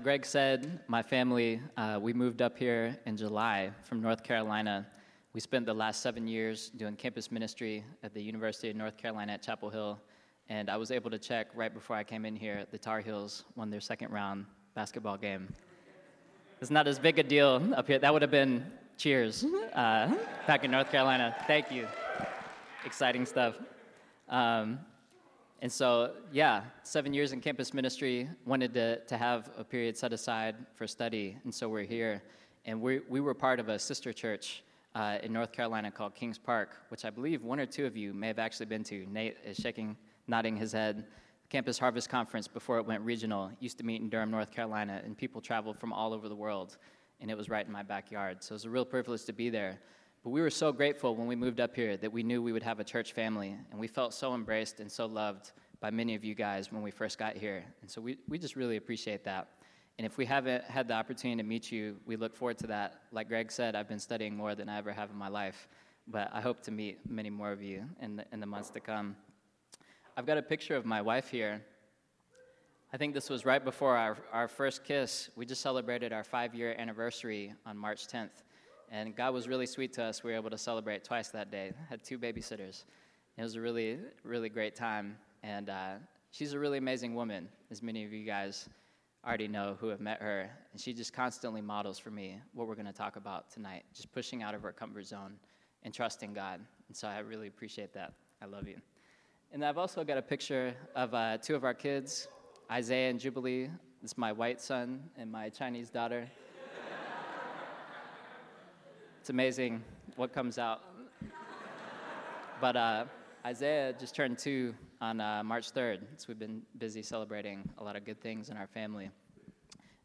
like Greg said, my family, uh, we moved up here in July from North Carolina. We spent the last seven years doing campus ministry at the University of North Carolina at Chapel Hill. And I was able to check right before I came in here, the Tar Heels won their second round basketball game. It's not as big a deal up here. That would have been cheers uh, back in North Carolina. Thank you. Exciting stuff. Um, and so, yeah, seven years in campus ministry, wanted to, to have a period set aside for study, and so we're here. And we, we were part of a sister church uh, in North Carolina called Kings Park, which I believe one or two of you may have actually been to. Nate is shaking, nodding his head. Campus Harvest Conference, before it went regional, used to meet in Durham, North Carolina, and people traveled from all over the world, and it was right in my backyard. So it was a real privilege to be there. But we were so grateful when we moved up here that we knew we would have a church family, and we felt so embraced and so loved by many of you guys when we first got here. And so we, we just really appreciate that. And if we haven't had the opportunity to meet you, we look forward to that. Like Greg said, I've been studying more than I ever have in my life, but I hope to meet many more of you in the, in the months to come. I've got a picture of my wife here. I think this was right before our, our first kiss. We just celebrated our five year anniversary on March 10th. And God was really sweet to us. We were able to celebrate twice that day. Had two babysitters. It was a really, really great time. And uh, she's a really amazing woman, as many of you guys already know who have met her. And she just constantly models for me what we're going to talk about tonight, just pushing out of her comfort zone and trusting God. And so I really appreciate that. I love you. And I've also got a picture of uh, two of our kids, Isaiah and Jubilee. Is my white son and my Chinese daughter. It's amazing what comes out. But uh, Isaiah just turned two on uh, March 3rd, so we've been busy celebrating a lot of good things in our family.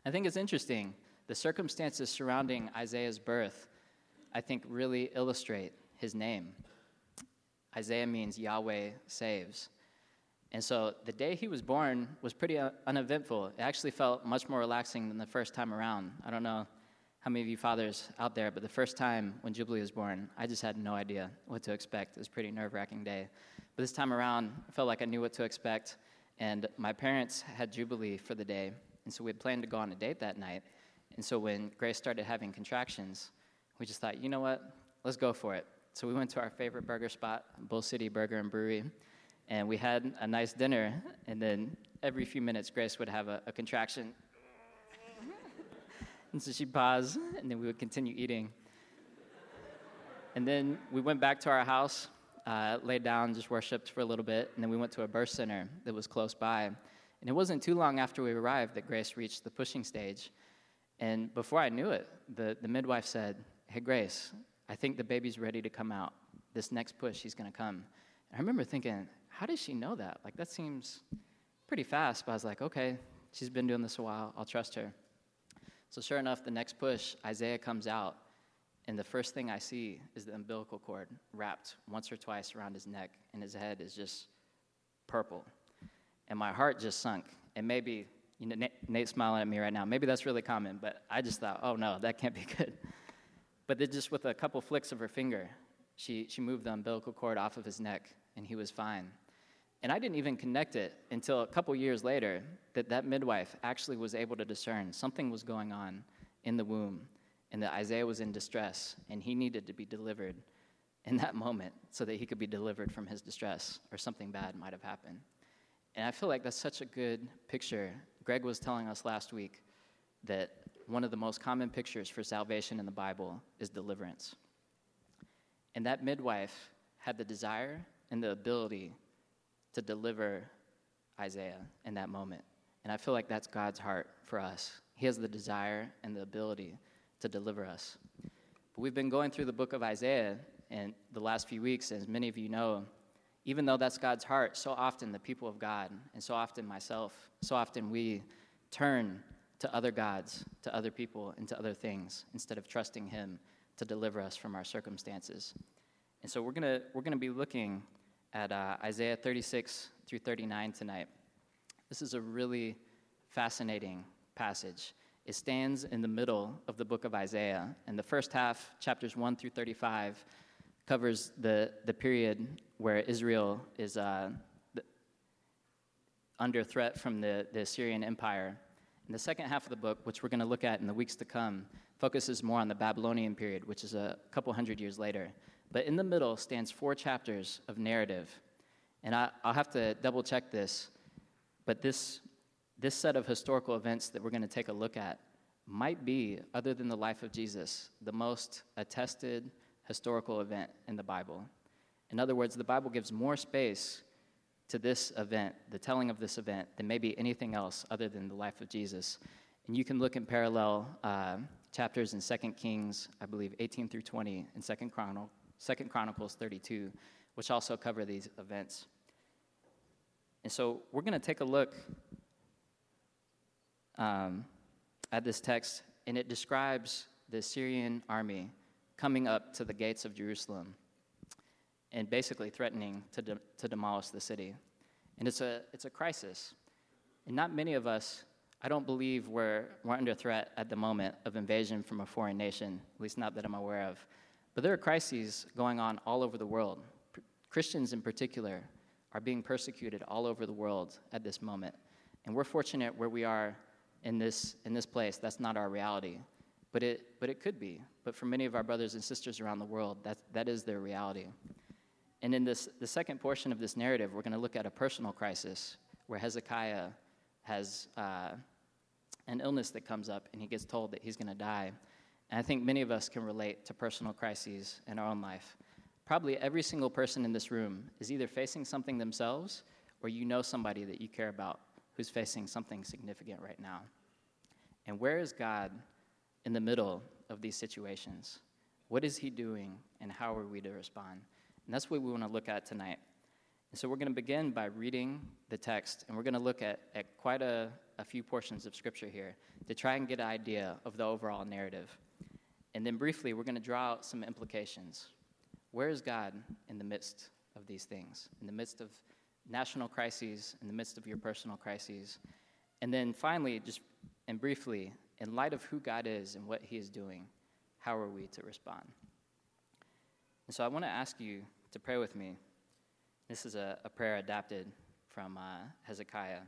I think it's interesting. The circumstances surrounding Isaiah's birth, I think, really illustrate his name. Isaiah means Yahweh saves. And so the day he was born was pretty uneventful. It actually felt much more relaxing than the first time around. I don't know how many of you fathers out there, but the first time when Jubilee was born, I just had no idea what to expect. It was a pretty nerve wracking day. But this time around, I felt like I knew what to expect. And my parents had Jubilee for the day. And so we had planned to go on a date that night. And so when Grace started having contractions, we just thought, you know what? Let's go for it. So we went to our favorite burger spot, Bull City Burger and Brewery. And we had a nice dinner. And then every few minutes, Grace would have a, a contraction. And so she'd pause, and then we would continue eating. And then we went back to our house, uh, laid down, just worshiped for a little bit, and then we went to a birth center that was close by. And it wasn't too long after we arrived that Grace reached the pushing stage. And before I knew it, the, the midwife said, Hey, Grace, I think the baby's ready to come out. This next push, he's going to come. And I remember thinking, How does she know that? Like, that seems pretty fast. But I was like, Okay, she's been doing this a while. I'll trust her. So, sure enough, the next push, Isaiah comes out. And the first thing I see is the umbilical cord wrapped once or twice around his neck, and his head is just purple. And my heart just sunk. And maybe, you know, Nate, Nate's smiling at me right now. Maybe that's really common, but I just thought, oh no, that can't be good. But then just with a couple flicks of her finger, she, she moved the umbilical cord off of his neck, and he was fine. And I didn't even connect it until a couple years later that that midwife actually was able to discern something was going on in the womb and that Isaiah was in distress and he needed to be delivered in that moment so that he could be delivered from his distress or something bad might have happened. And I feel like that's such a good picture. Greg was telling us last week that one of the most common pictures for salvation in the Bible is deliverance. And that midwife had the desire and the ability to deliver Isaiah in that moment. And I feel like that's God's heart for us. He has the desire and the ability to deliver us. But we've been going through the book of Isaiah in the last few weeks, as many of you know, even though that's God's heart, so often the people of God, and so often myself, so often we turn to other gods, to other people, and to other things instead of trusting Him to deliver us from our circumstances. And so we're going to we're gonna be looking at uh, Isaiah 36 through 39 tonight. This is a really fascinating passage. It stands in the middle of the book of Isaiah. And the first half, chapters 1 through 35, covers the, the period where Israel is uh, under threat from the, the Assyrian Empire. And the second half of the book, which we're going to look at in the weeks to come, focuses more on the Babylonian period, which is a couple hundred years later. But in the middle stands four chapters of narrative. And I, will have to double check this, but this, this set of historical events that we're going to take a look at might be, other than the life of Jesus, the most attested historical event in the Bible. In other words, the Bible gives more space to this event, the telling of this event, than maybe anything else other than the life of Jesus. And you can look in parallel uh, chapters in 2 Kings, I believe 18 through 20, and 2 Chronicle, 2 Chronicles 32, which also cover these events. And so we're going to take a look um, at this text, and it describes the Assyrian army coming up to the gates of Jerusalem and basically threatening to, de- to demolish the city. And it's a, it's a crisis. And not many of us, I don't believe, we're, we're under threat at the moment of invasion from a foreign nation, at least not that I'm aware of. But there are crises going on all over the world. P- Christians, in particular, are being persecuted all over the world at this moment. And we're fortunate where we are in this, in this place. That's not our reality. But it, but it could be. But for many of our brothers and sisters around the world, that, that is their reality. And in this, the second portion of this narrative, we're going to look at a personal crisis where Hezekiah has uh, an illness that comes up and he gets told that he's going to die. And I think many of us can relate to personal crises in our own life. Probably every single person in this room is either facing something themselves or you know somebody that you care about who's facing something significant right now. And where is God in the middle of these situations? What is He doing, and how are we to respond? And that's what we want to look at tonight. And so we're going to begin by reading the text, and we're going to look at, at quite a, a few portions of Scripture here to try and get an idea of the overall narrative. And then briefly, we're going to draw out some implications. Where is God in the midst of these things, in the midst of national crises, in the midst of your personal crises? And then finally, just and briefly, in light of who God is and what He is doing, how are we to respond? And so I want to ask you to pray with me. This is a, a prayer adapted from uh, Hezekiah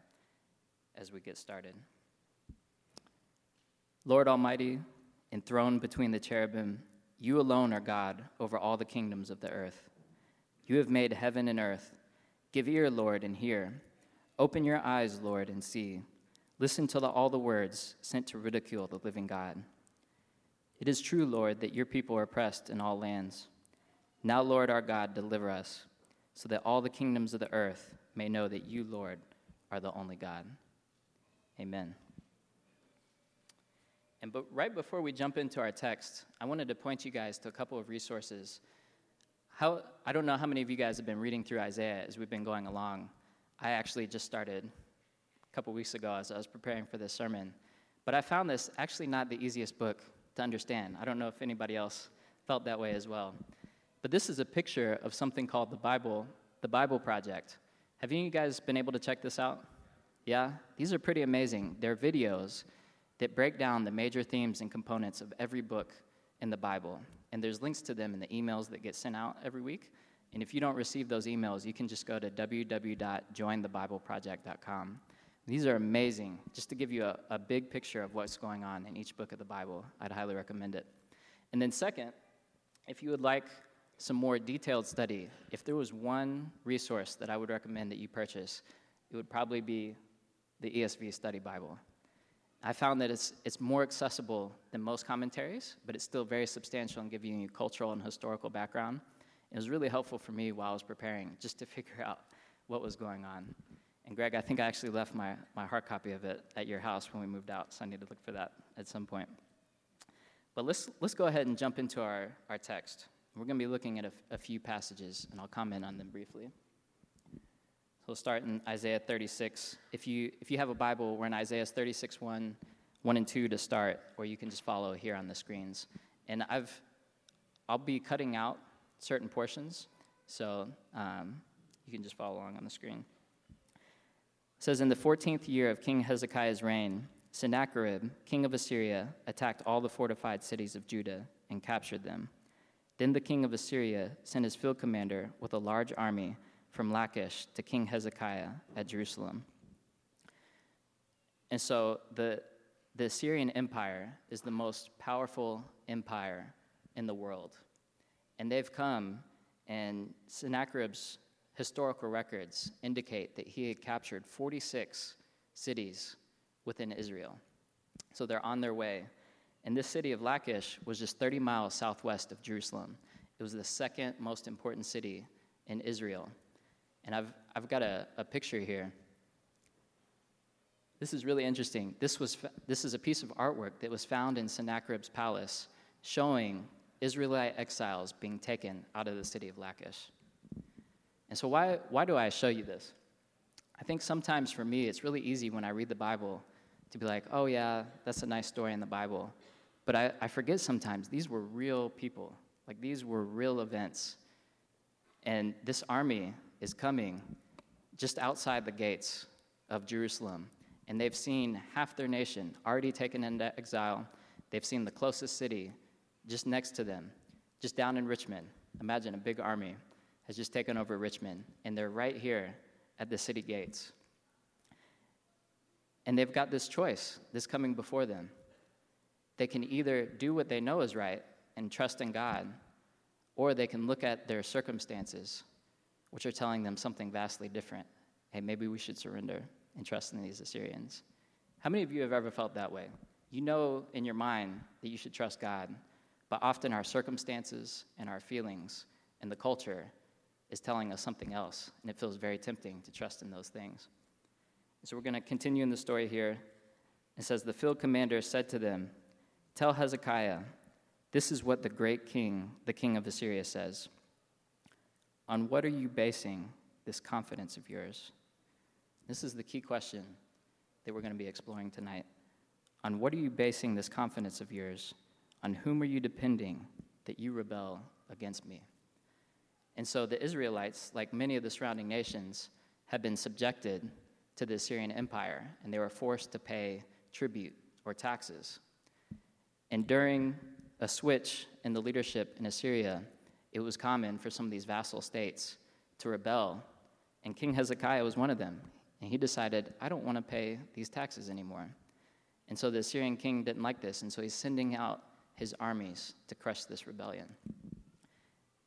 as we get started. Lord Almighty, enthroned between the cherubim, you alone are God over all the kingdoms of the earth. You have made heaven and earth. Give ear, Lord, and hear. Open your eyes, Lord, and see. Listen to the, all the words sent to ridicule the living God. It is true, Lord, that your people are oppressed in all lands. Now, Lord our God, deliver us, so that all the kingdoms of the earth may know that you, Lord, are the only God. Amen. And but right before we jump into our text, I wanted to point you guys to a couple of resources. How, I don't know how many of you guys have been reading through Isaiah as we've been going along. I actually just started a couple weeks ago as I was preparing for this sermon. But I found this actually not the easiest book to understand. I don't know if anybody else felt that way as well. But this is a picture of something called the Bible, the Bible Project. Have any of you guys been able to check this out? Yeah? These are pretty amazing. They're videos that break down the major themes and components of every book in the Bible. And there's links to them in the emails that get sent out every week. And if you don't receive those emails, you can just go to www.jointhebibleproject.com. These are amazing. Just to give you a, a big picture of what's going on in each book of the Bible, I'd highly recommend it. And then, second, if you would like some more detailed study, if there was one resource that I would recommend that you purchase, it would probably be the ESV Study Bible. I found that it's, it's more accessible than most commentaries, but it's still very substantial in giving you cultural and historical background. It was really helpful for me while I was preparing just to figure out what was going on. And Greg, I think I actually left my, my hard copy of it at your house when we moved out, so I need to look for that at some point. But let's, let's go ahead and jump into our, our text. We're going to be looking at a, a few passages, and I'll comment on them briefly. We'll start in Isaiah 36. If you, if you have a Bible, we're in Isaiah 36, 1, 1 and 2 to start, or you can just follow here on the screens. And I've, I'll be cutting out certain portions, so um, you can just follow along on the screen. It says, In the 14th year of King Hezekiah's reign, Sennacherib, king of Assyria, attacked all the fortified cities of Judah and captured them. Then the king of Assyria sent his field commander with a large army from Lachish to King Hezekiah at Jerusalem. And so the, the Assyrian Empire is the most powerful empire in the world. And they've come, and Sennacherib's historical records indicate that he had captured 46 cities within Israel. So they're on their way. And this city of Lachish was just 30 miles southwest of Jerusalem. It was the second most important city in Israel. And I've, I've got a, a picture here. This is really interesting. This, was, this is a piece of artwork that was found in Sennacherib's palace showing Israelite exiles being taken out of the city of Lachish. And so, why, why do I show you this? I think sometimes for me, it's really easy when I read the Bible to be like, oh, yeah, that's a nice story in the Bible. But I, I forget sometimes these were real people, like, these were real events. And this army is coming just outside the gates of Jerusalem. And they've seen half their nation already taken into exile. They've seen the closest city just next to them, just down in Richmond. Imagine a big army has just taken over Richmond, and they're right here at the city gates. And they've got this choice, this coming before them. They can either do what they know is right and trust in God, or they can look at their circumstances, which are telling them something vastly different. Hey, maybe we should surrender and trust in these Assyrians. How many of you have ever felt that way? You know in your mind that you should trust God, but often our circumstances and our feelings and the culture is telling us something else, and it feels very tempting to trust in those things. So we're going to continue in the story here. It says, The field commander said to them, Tell Hezekiah, this is what the great king, the king of Assyria, says. On what are you basing this confidence of yours? This is the key question that we're going to be exploring tonight. On what are you basing this confidence of yours? On whom are you depending that you rebel against me? And so the Israelites, like many of the surrounding nations, had been subjected to the Assyrian Empire, and they were forced to pay tribute or taxes. And during a switch in the leadership in Assyria, it was common for some of these vassal states to rebel, and King Hezekiah was one of them. And he decided, I don't want to pay these taxes anymore. And so the Assyrian king didn't like this, and so he's sending out his armies to crush this rebellion.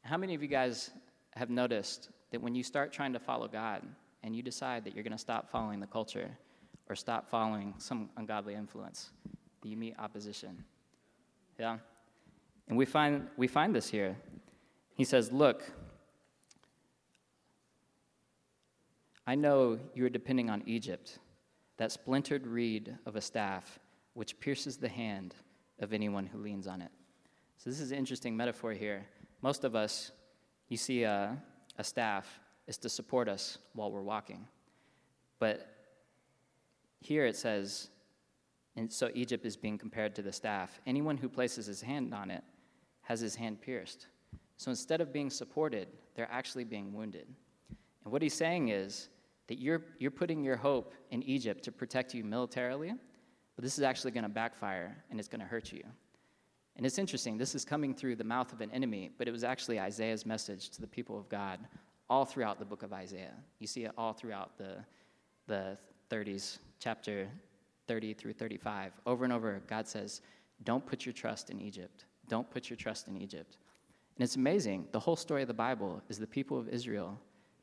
How many of you guys have noticed that when you start trying to follow God and you decide that you're going to stop following the culture or stop following some ungodly influence, that you meet opposition? Yeah? And we find, we find this here. He says, Look, I know you are depending on Egypt, that splintered reed of a staff which pierces the hand of anyone who leans on it. So, this is an interesting metaphor here. Most of us, you see a, a staff is to support us while we're walking. But here it says, and so Egypt is being compared to the staff. Anyone who places his hand on it has his hand pierced. So instead of being supported, they're actually being wounded. And what he's saying is that you're, you're putting your hope in Egypt to protect you militarily, but this is actually going to backfire and it's going to hurt you. And it's interesting, this is coming through the mouth of an enemy, but it was actually Isaiah's message to the people of God all throughout the book of Isaiah. You see it all throughout the, the 30s, chapter 30 through 35. Over and over, God says, Don't put your trust in Egypt. Don't put your trust in Egypt. And it's amazing. The whole story of the Bible is the people of Israel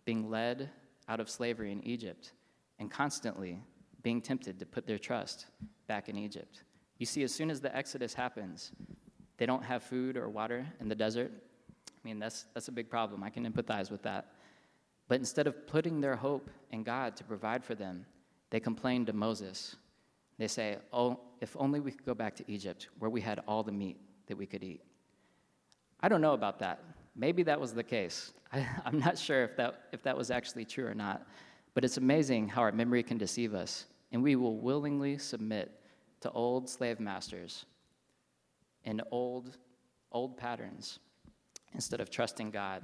being led out of slavery in Egypt and constantly being tempted to put their trust back in Egypt. You see, as soon as the Exodus happens, they don't have food or water in the desert. I mean, that's, that's a big problem. I can empathize with that. But instead of putting their hope in God to provide for them, they complain to Moses. They say, Oh, if only we could go back to Egypt where we had all the meat that we could eat. I don't know about that. Maybe that was the case. I, am not sure if that, if that was actually true or not. But it's amazing how our memory can deceive us, and we will willingly submit to old slave masters and old, old patterns instead of trusting God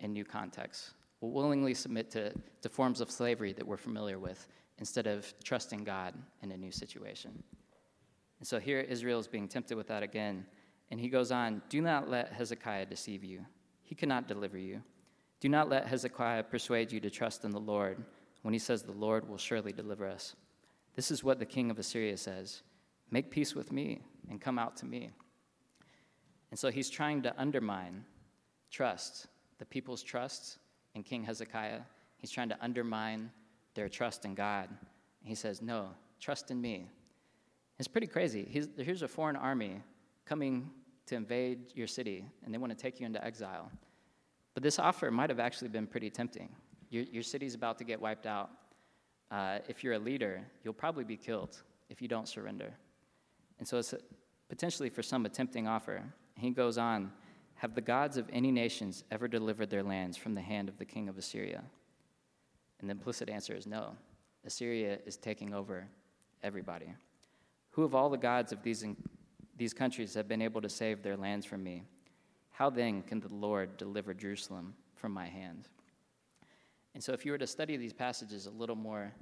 in new contexts. We'll willingly submit to, to forms of slavery that we're familiar with instead of trusting God in a new situation. And so here Israel is being tempted with that again. And he goes on Do not let Hezekiah deceive you, he cannot deliver you. Do not let Hezekiah persuade you to trust in the Lord when he says, The Lord will surely deliver us. This is what the king of Assyria says Make peace with me and come out to me. And so he's trying to undermine trust, the people's trust in King Hezekiah. He's trying to undermine their trust in God. He says, No, trust in me. It's pretty crazy. He's, here's a foreign army coming to invade your city, and they want to take you into exile. But this offer might have actually been pretty tempting. Your, your city's about to get wiped out. Uh, if you're a leader, you'll probably be killed if you don't surrender. And so it's a, potentially for some a tempting offer. He goes on Have the gods of any nations ever delivered their lands from the hand of the king of Assyria? And the implicit answer is no. Assyria is taking over everybody. Who of all the gods of these, these countries have been able to save their lands from me? How then can the Lord deliver Jerusalem from my hand? And so, if you were to study these passages a little more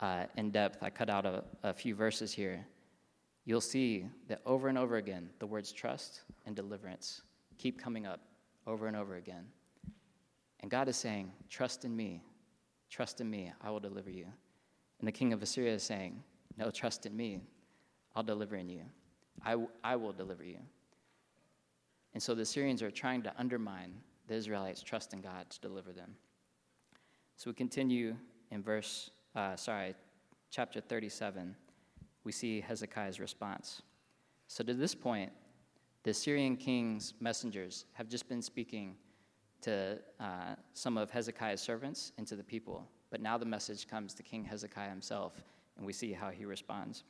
uh, in depth, I cut out a, a few verses here, you'll see that over and over again, the words trust and deliverance keep coming up over and over again. And God is saying, Trust in me, trust in me, I will deliver you. And the king of Assyria is saying, No, trust in me, I'll deliver in you. I, I will deliver you. And so the Assyrians are trying to undermine the Israelites' trust in God to deliver them. So we continue in verse, uh, sorry, chapter 37. We see Hezekiah's response. So to this point, the Assyrian king's messengers have just been speaking to uh, some of Hezekiah's servants and to the people. But now the message comes to King Hezekiah himself, and we see how he responds.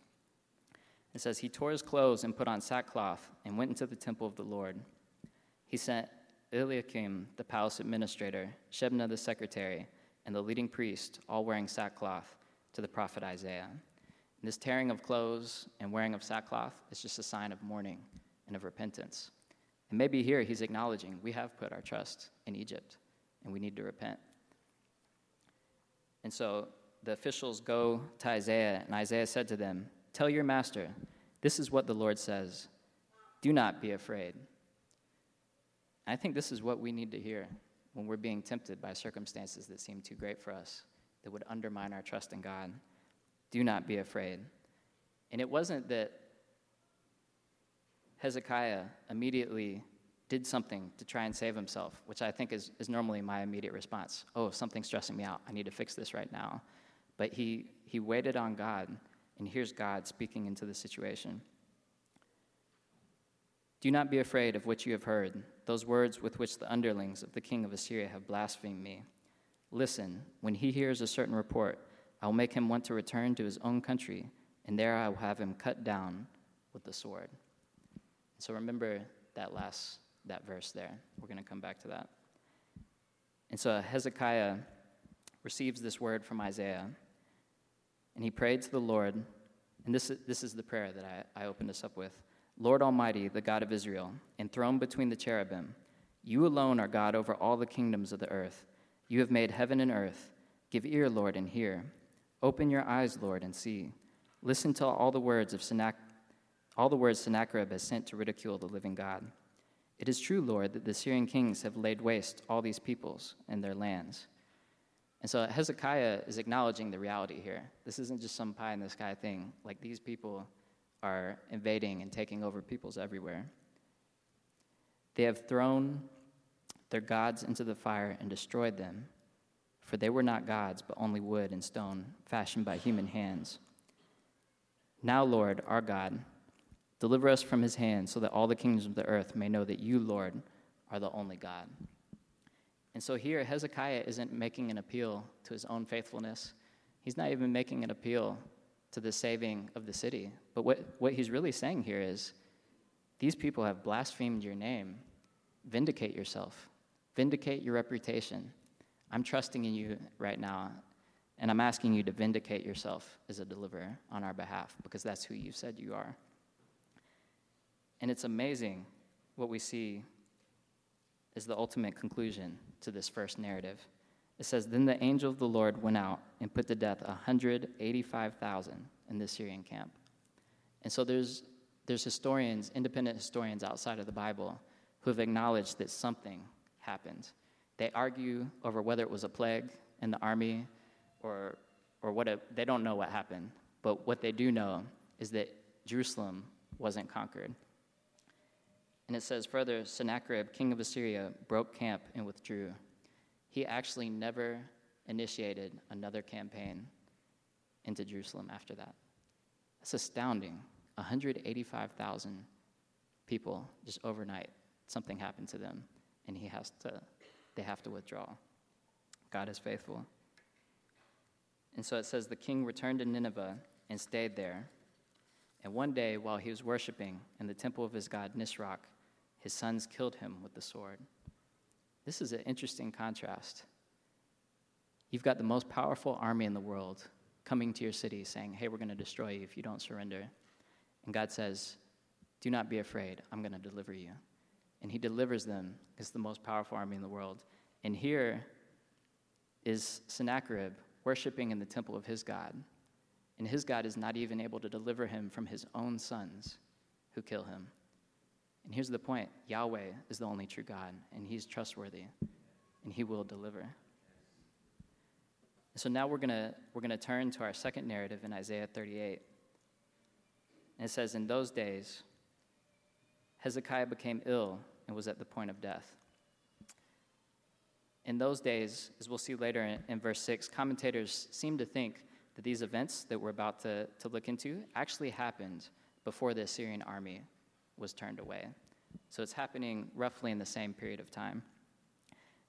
It says, He tore his clothes and put on sackcloth and went into the temple of the Lord. He sent Eliakim, the palace administrator, Shebna, the secretary, and the leading priest, all wearing sackcloth, to the prophet Isaiah. And this tearing of clothes and wearing of sackcloth is just a sign of mourning and of repentance. And maybe here he's acknowledging we have put our trust in Egypt and we need to repent. And so the officials go to Isaiah, and Isaiah said to them, Tell your master, this is what the Lord says Do not be afraid. I think this is what we need to hear when we're being tempted by circumstances that seem too great for us, that would undermine our trust in God. Do not be afraid. And it wasn't that Hezekiah immediately did something to try and save himself, which I think is, is normally my immediate response. Oh, something's stressing me out. I need to fix this right now. But he, he waited on God, and here's God speaking into the situation. Do not be afraid of what you have heard those words with which the underlings of the king of Assyria have blasphemed me. Listen, when he hears a certain report, I will make him want to return to his own country, and there I will have him cut down with the sword. So remember that last that verse there. We're going to come back to that. And so Hezekiah receives this word from Isaiah, and he prayed to the Lord. And this is, this is the prayer that I, I opened this up with. Lord Almighty, the God of Israel, enthroned between the cherubim, you alone are God over all the kingdoms of the earth. You have made heaven and earth. Give ear, Lord, and hear. Open your eyes, Lord, and see. Listen to all the words of all the words Sennacherib has sent to ridicule the living God. It is true, Lord, that the Assyrian kings have laid waste all these peoples and their lands. And so Hezekiah is acknowledging the reality here. This isn't just some pie in the sky thing. Like these people are invading and taking over peoples everywhere. They have thrown their gods into the fire and destroyed them, for they were not gods, but only wood and stone, fashioned by human hands. Now, Lord, our God, deliver us from his hand, so that all the kingdoms of the earth may know that you, Lord, are the only God. And so here, Hezekiah isn't making an appeal to his own faithfulness. He's not even making an appeal to the saving of the city. But what, what he's really saying here is these people have blasphemed your name. Vindicate yourself, vindicate your reputation. I'm trusting in you right now, and I'm asking you to vindicate yourself as a deliverer on our behalf because that's who you said you are. And it's amazing what we see is the ultimate conclusion to this first narrative. It says, Then the angel of the Lord went out and put to death 185,000 in the Assyrian camp. And so there's, there's historians, independent historians outside of the Bible, who have acknowledged that something happened. They argue over whether it was a plague in the army or, or what they don't know what happened. But what they do know is that Jerusalem wasn't conquered. And it says further Sennacherib, king of Assyria, broke camp and withdrew. He actually never initiated another campaign into Jerusalem after that. That's astounding. 185,000 people just overnight, something happened to them, and he has to, they have to withdraw. God is faithful. And so it says the king returned to Nineveh and stayed there. And one day, while he was worshiping in the temple of his god Nisroch, his sons killed him with the sword. This is an interesting contrast. You've got the most powerful army in the world coming to your city saying, Hey, we're going to destroy you if you don't surrender. And God says, Do not be afraid. I'm going to deliver you. And He delivers them as the most powerful army in the world. And here is Sennacherib worshiping in the temple of his God. And his God is not even able to deliver him from his own sons who kill him. And here's the point Yahweh is the only true God, and he's trustworthy, and he will deliver. So now we're going we're going to turn to our second narrative in Isaiah 38. And it says, In those days, Hezekiah became ill and was at the point of death. In those days, as we'll see later in, in verse 6, commentators seem to think that these events that we're about to, to look into actually happened before the Assyrian army was turned away. So it's happening roughly in the same period of time.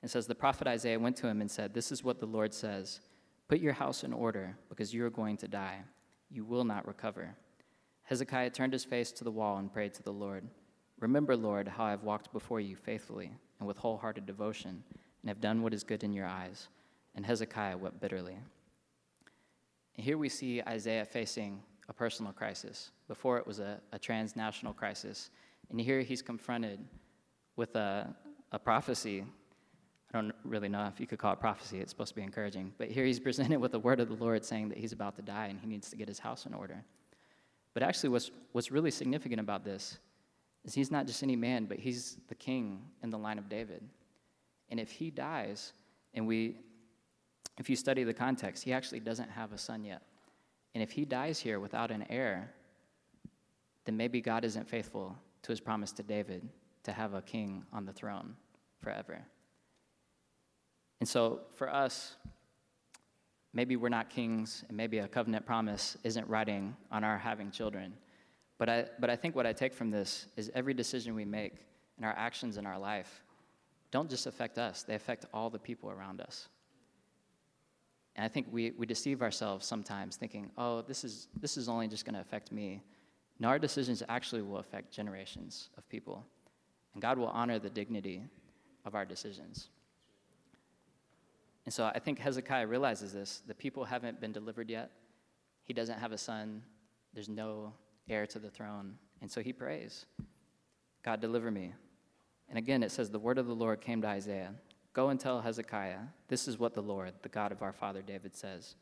It says, The prophet Isaiah went to him and said, This is what the Lord says Put your house in order, because you are going to die. You will not recover. Hezekiah turned his face to the wall and prayed to the Lord Remember, Lord, how I have walked before you faithfully and with wholehearted devotion, and have done what is good in your eyes. And Hezekiah wept bitterly. And here we see Isaiah facing a personal crisis. Before it was a, a transnational crisis. And here he's confronted with a, a prophecy. I don't really know if you could call it prophecy, it's supposed to be encouraging. But here he's presented with the word of the Lord saying that he's about to die and he needs to get his house in order. But actually, what's, what's really significant about this is he's not just any man, but he's the king in the line of David. And if he dies, and we, if you study the context, he actually doesn't have a son yet. And if he dies here without an heir, then maybe God isn't faithful to his promise to David to have a king on the throne forever. And so for us, maybe we're not kings, and maybe a covenant promise isn't writing on our having children. But I, but I think what I take from this is every decision we make and our actions in our life don't just affect us, they affect all the people around us. And I think we, we deceive ourselves sometimes thinking, oh, this is, this is only just going to affect me. No, our decisions actually will affect generations of people. And God will honor the dignity of our decisions. And so I think Hezekiah realizes this. The people haven't been delivered yet. He doesn't have a son. There's no heir to the throne. And so he prays, God, deliver me. And again, it says, The word of the Lord came to Isaiah Go and tell Hezekiah, this is what the Lord, the God of our father David, says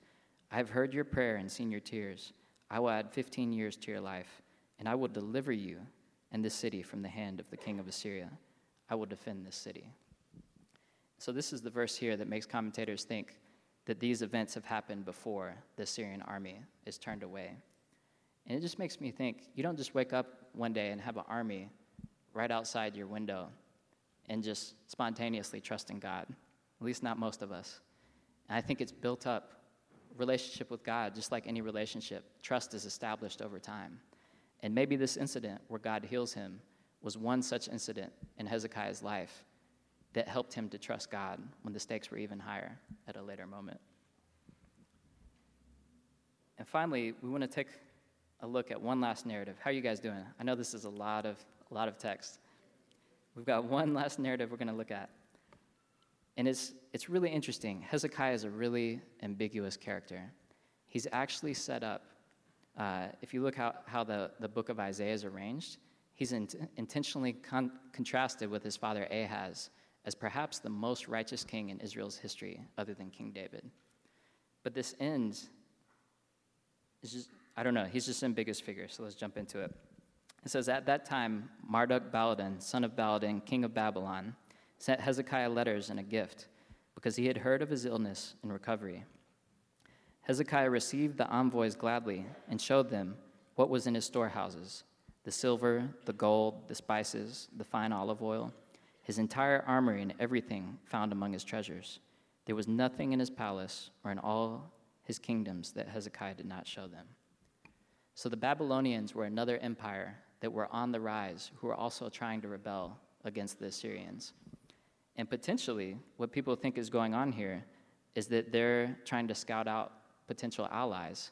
I have heard your prayer and seen your tears. I will add 15 years to your life, and I will deliver you and this city from the hand of the king of Assyria. I will defend this city. So, this is the verse here that makes commentators think that these events have happened before the Assyrian army is turned away. And it just makes me think you don't just wake up one day and have an army right outside your window and just spontaneously trusting God. At least not most of us. And I think it's built up. Relationship with God, just like any relationship, trust is established over time. And maybe this incident where God heals him was one such incident in Hezekiah's life that helped him to trust God when the stakes were even higher at a later moment. And finally, we want to take a look at one last narrative. How are you guys doing? I know this is a lot of a lot of text. We've got one last narrative we're going to look at. And it's, it's really interesting. Hezekiah is a really ambiguous character. He's actually set up, uh, if you look how, how the, the book of Isaiah is arranged, he's in, intentionally con- contrasted with his father Ahaz as perhaps the most righteous king in Israel's history, other than King David. But this ends is just, I don't know, he's just an ambiguous figure, so let's jump into it. It says, At that time, Marduk Baladan, son of Baladan, king of Babylon, sent Hezekiah letters and a gift because he had heard of his illness and recovery. Hezekiah received the envoys gladly and showed them what was in his storehouses the silver, the gold, the spices, the fine olive oil, his entire armory, and everything found among his treasures. There was nothing in his palace or in all his kingdoms that Hezekiah did not show them. So the Babylonians were another empire that were on the rise who were also trying to rebel against the Assyrians. And potentially, what people think is going on here is that they're trying to scout out potential allies.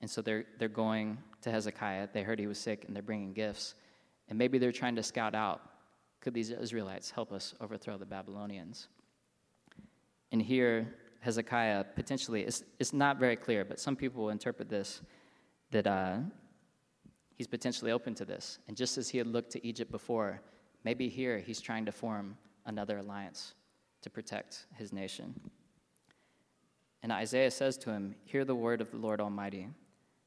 And so they're, they're going to Hezekiah. They heard he was sick and they're bringing gifts. And maybe they're trying to scout out could these Israelites help us overthrow the Babylonians? And here, Hezekiah potentially, it's, it's not very clear, but some people will interpret this that uh, he's potentially open to this. And just as he had looked to Egypt before, maybe here he's trying to form another alliance to protect his nation. And Isaiah says to him, Hear the word of the Lord Almighty.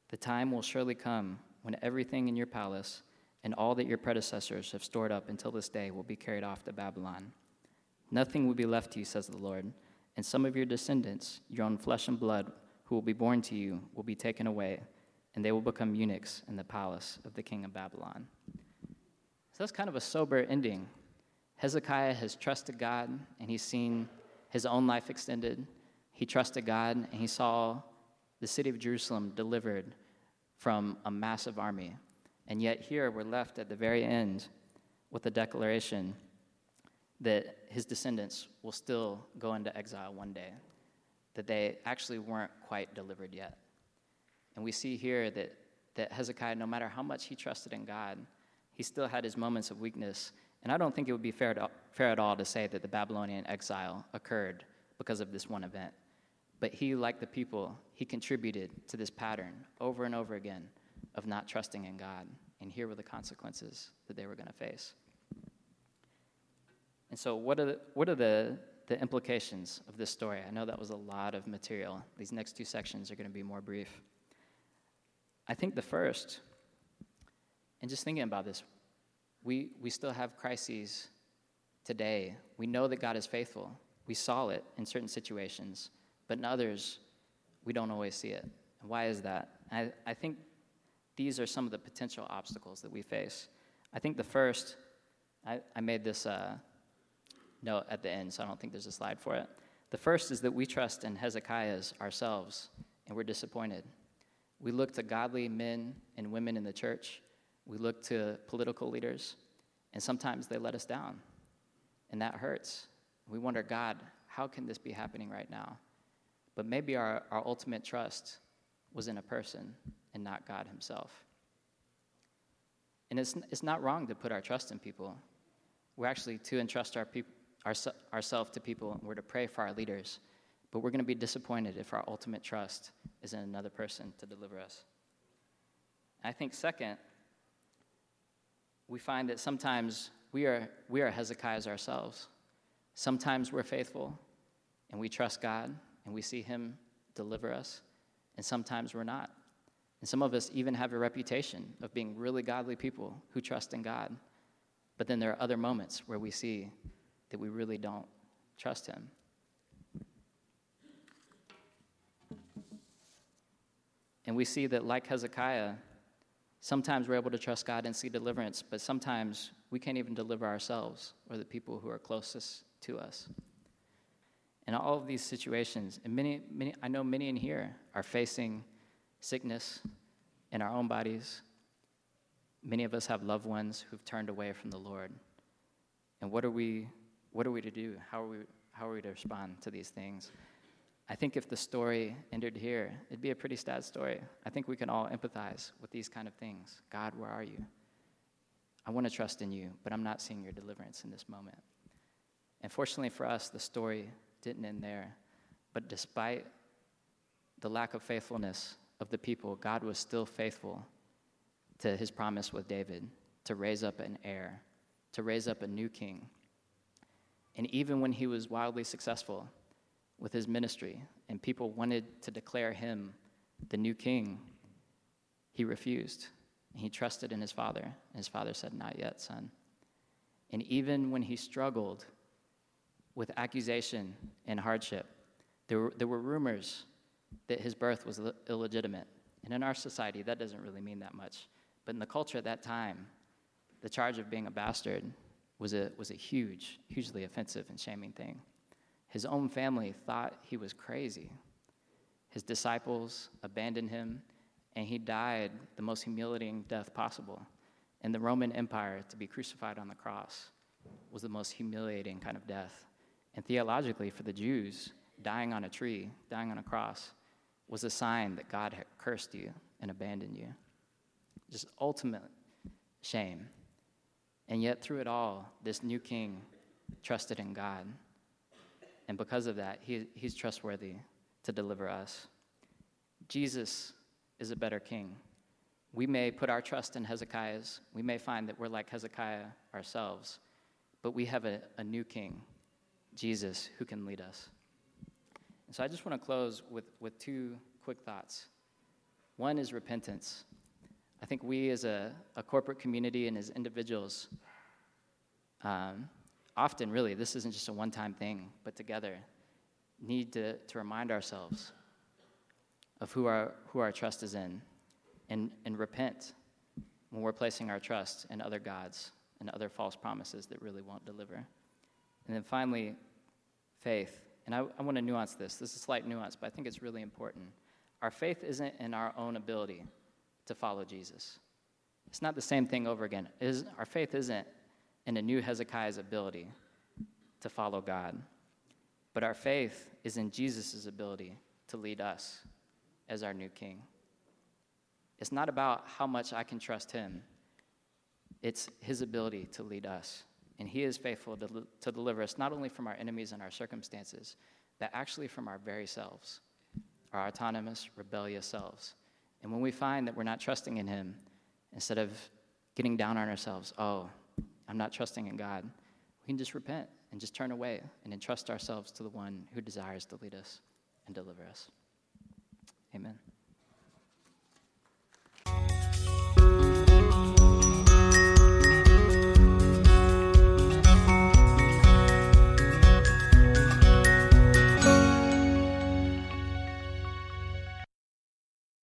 The time will surely come when everything in your palace and all that your predecessors have stored up until this day will be carried off to Babylon. Nothing will be left to you, says the Lord, and some of your descendants, your own flesh and blood, who will be born to you, will be taken away, and they will become eunuchs in the palace of the king of Babylon. So that's kind of a sober ending. Hezekiah has trusted God, and he's seen his own life extended he trusted God and he saw the city of Jerusalem delivered from a massive army. And yet, here we're left at the very end with the declaration that his descendants will still go into exile one day, that they actually weren't quite delivered yet. And we see here that, that Hezekiah, no matter how much he trusted in God, he still had his moments of weakness. And I don't think it would be fair, to, fair at all to say that the Babylonian exile occurred because of this one event. But he, like the people, he contributed to this pattern over and over again of not trusting in God. And here were the consequences that they were going to face. And so, what are, the, what are the, the implications of this story? I know that was a lot of material. These next two sections are going to be more brief. I think the first, and just thinking about this, we, we still have crises today. We know that God is faithful. We saw it in certain situations. But in others, we don't always see it. And why is that? I, I think these are some of the potential obstacles that we face. I think the first, I, I made this uh, note at the end, so I don't think there's a slide for it. The first is that we trust in Hezekiah's ourselves, and we're disappointed. We look to godly men and women in the church, we look to political leaders, and sometimes they let us down, and that hurts. We wonder, God, how can this be happening right now? But maybe our, our ultimate trust was in a person and not God Himself. And it's, it's not wrong to put our trust in people. We're actually to entrust our peop- our, ourselves to people and we're to pray for our leaders. But we're going to be disappointed if our ultimate trust is in another person to deliver us. I think, second, we find that sometimes we are, we are Hezekiahs ourselves. Sometimes we're faithful and we trust God and we see Him deliver us, and sometimes we're not. And some of us even have a reputation of being really godly people who trust in God. But then there are other moments where we see that we really don't trust Him. And we see that, like Hezekiah, sometimes we're able to trust God and see deliverance, but sometimes we can't even deliver ourselves or the people who are closest to us in all of these situations, and many, many, I know many in here are facing sickness in our own bodies. Many of us have loved ones who've turned away from the Lord. And what are we, what are we to do? How are we, how are we to respond to these things? I think if the story ended here, it'd be a pretty sad story. I think we can all empathize with these kind of things. God, where are you? I want to trust in you, but I'm not seeing your deliverance in this moment. And fortunately for us, the story didn't end there. But despite the lack of faithfulness of the people, God was still faithful to his promise with David to raise up an heir, to raise up a new king. And even when he was wildly successful with his ministry and people wanted to declare him the new king, he refused. He trusted in his father. His father said, Not yet, son. And even when he struggled with accusation and hardship. There were, there were rumors that his birth was illegitimate. And in our society, that doesn't really mean that much. But in the culture at that time, the charge of being a bastard was a, was a huge, hugely offensive and shaming thing. His own family thought he was crazy. His disciples abandoned him, and he died the most humiliating death possible. In the Roman Empire, to be crucified on the cross was the most humiliating kind of death. And theologically, for the Jews, dying on a tree, dying on a cross, was a sign that God had cursed you and abandoned you. Just ultimate shame. And yet, through it all, this new king trusted in God. And because of that, he, he's trustworthy to deliver us. Jesus is a better king. We may put our trust in Hezekiah's. We may find that we're like Hezekiah ourselves, but we have a, a new king, Jesus, who can lead us. And so I just want to close with, with two quick thoughts. One is repentance. I think we as a, a corporate community and as individuals, um, often really, this isn't just a one time thing, but together, need to, to remind ourselves of who our, who our trust is in and, and repent when we're placing our trust in other gods and other false promises that really won't deliver. And then finally, faith. And I, I want to nuance this. This is a slight nuance, but I think it's really important. Our faith isn't in our own ability to follow Jesus. It's not the same thing over again. Is, our faith isn't in a new Hezekiah's ability to follow God, but our faith is in Jesus' ability to lead us as our new king. It's not about how much I can trust him, it's his ability to lead us. And he is faithful to, to deliver us not only from our enemies and our circumstances, but actually from our very selves, our autonomous, rebellious selves. And when we find that we're not trusting in him, instead of getting down on ourselves, oh, I'm not trusting in God, we can just repent and just turn away and entrust ourselves to the one who desires to lead us and deliver us. Amen.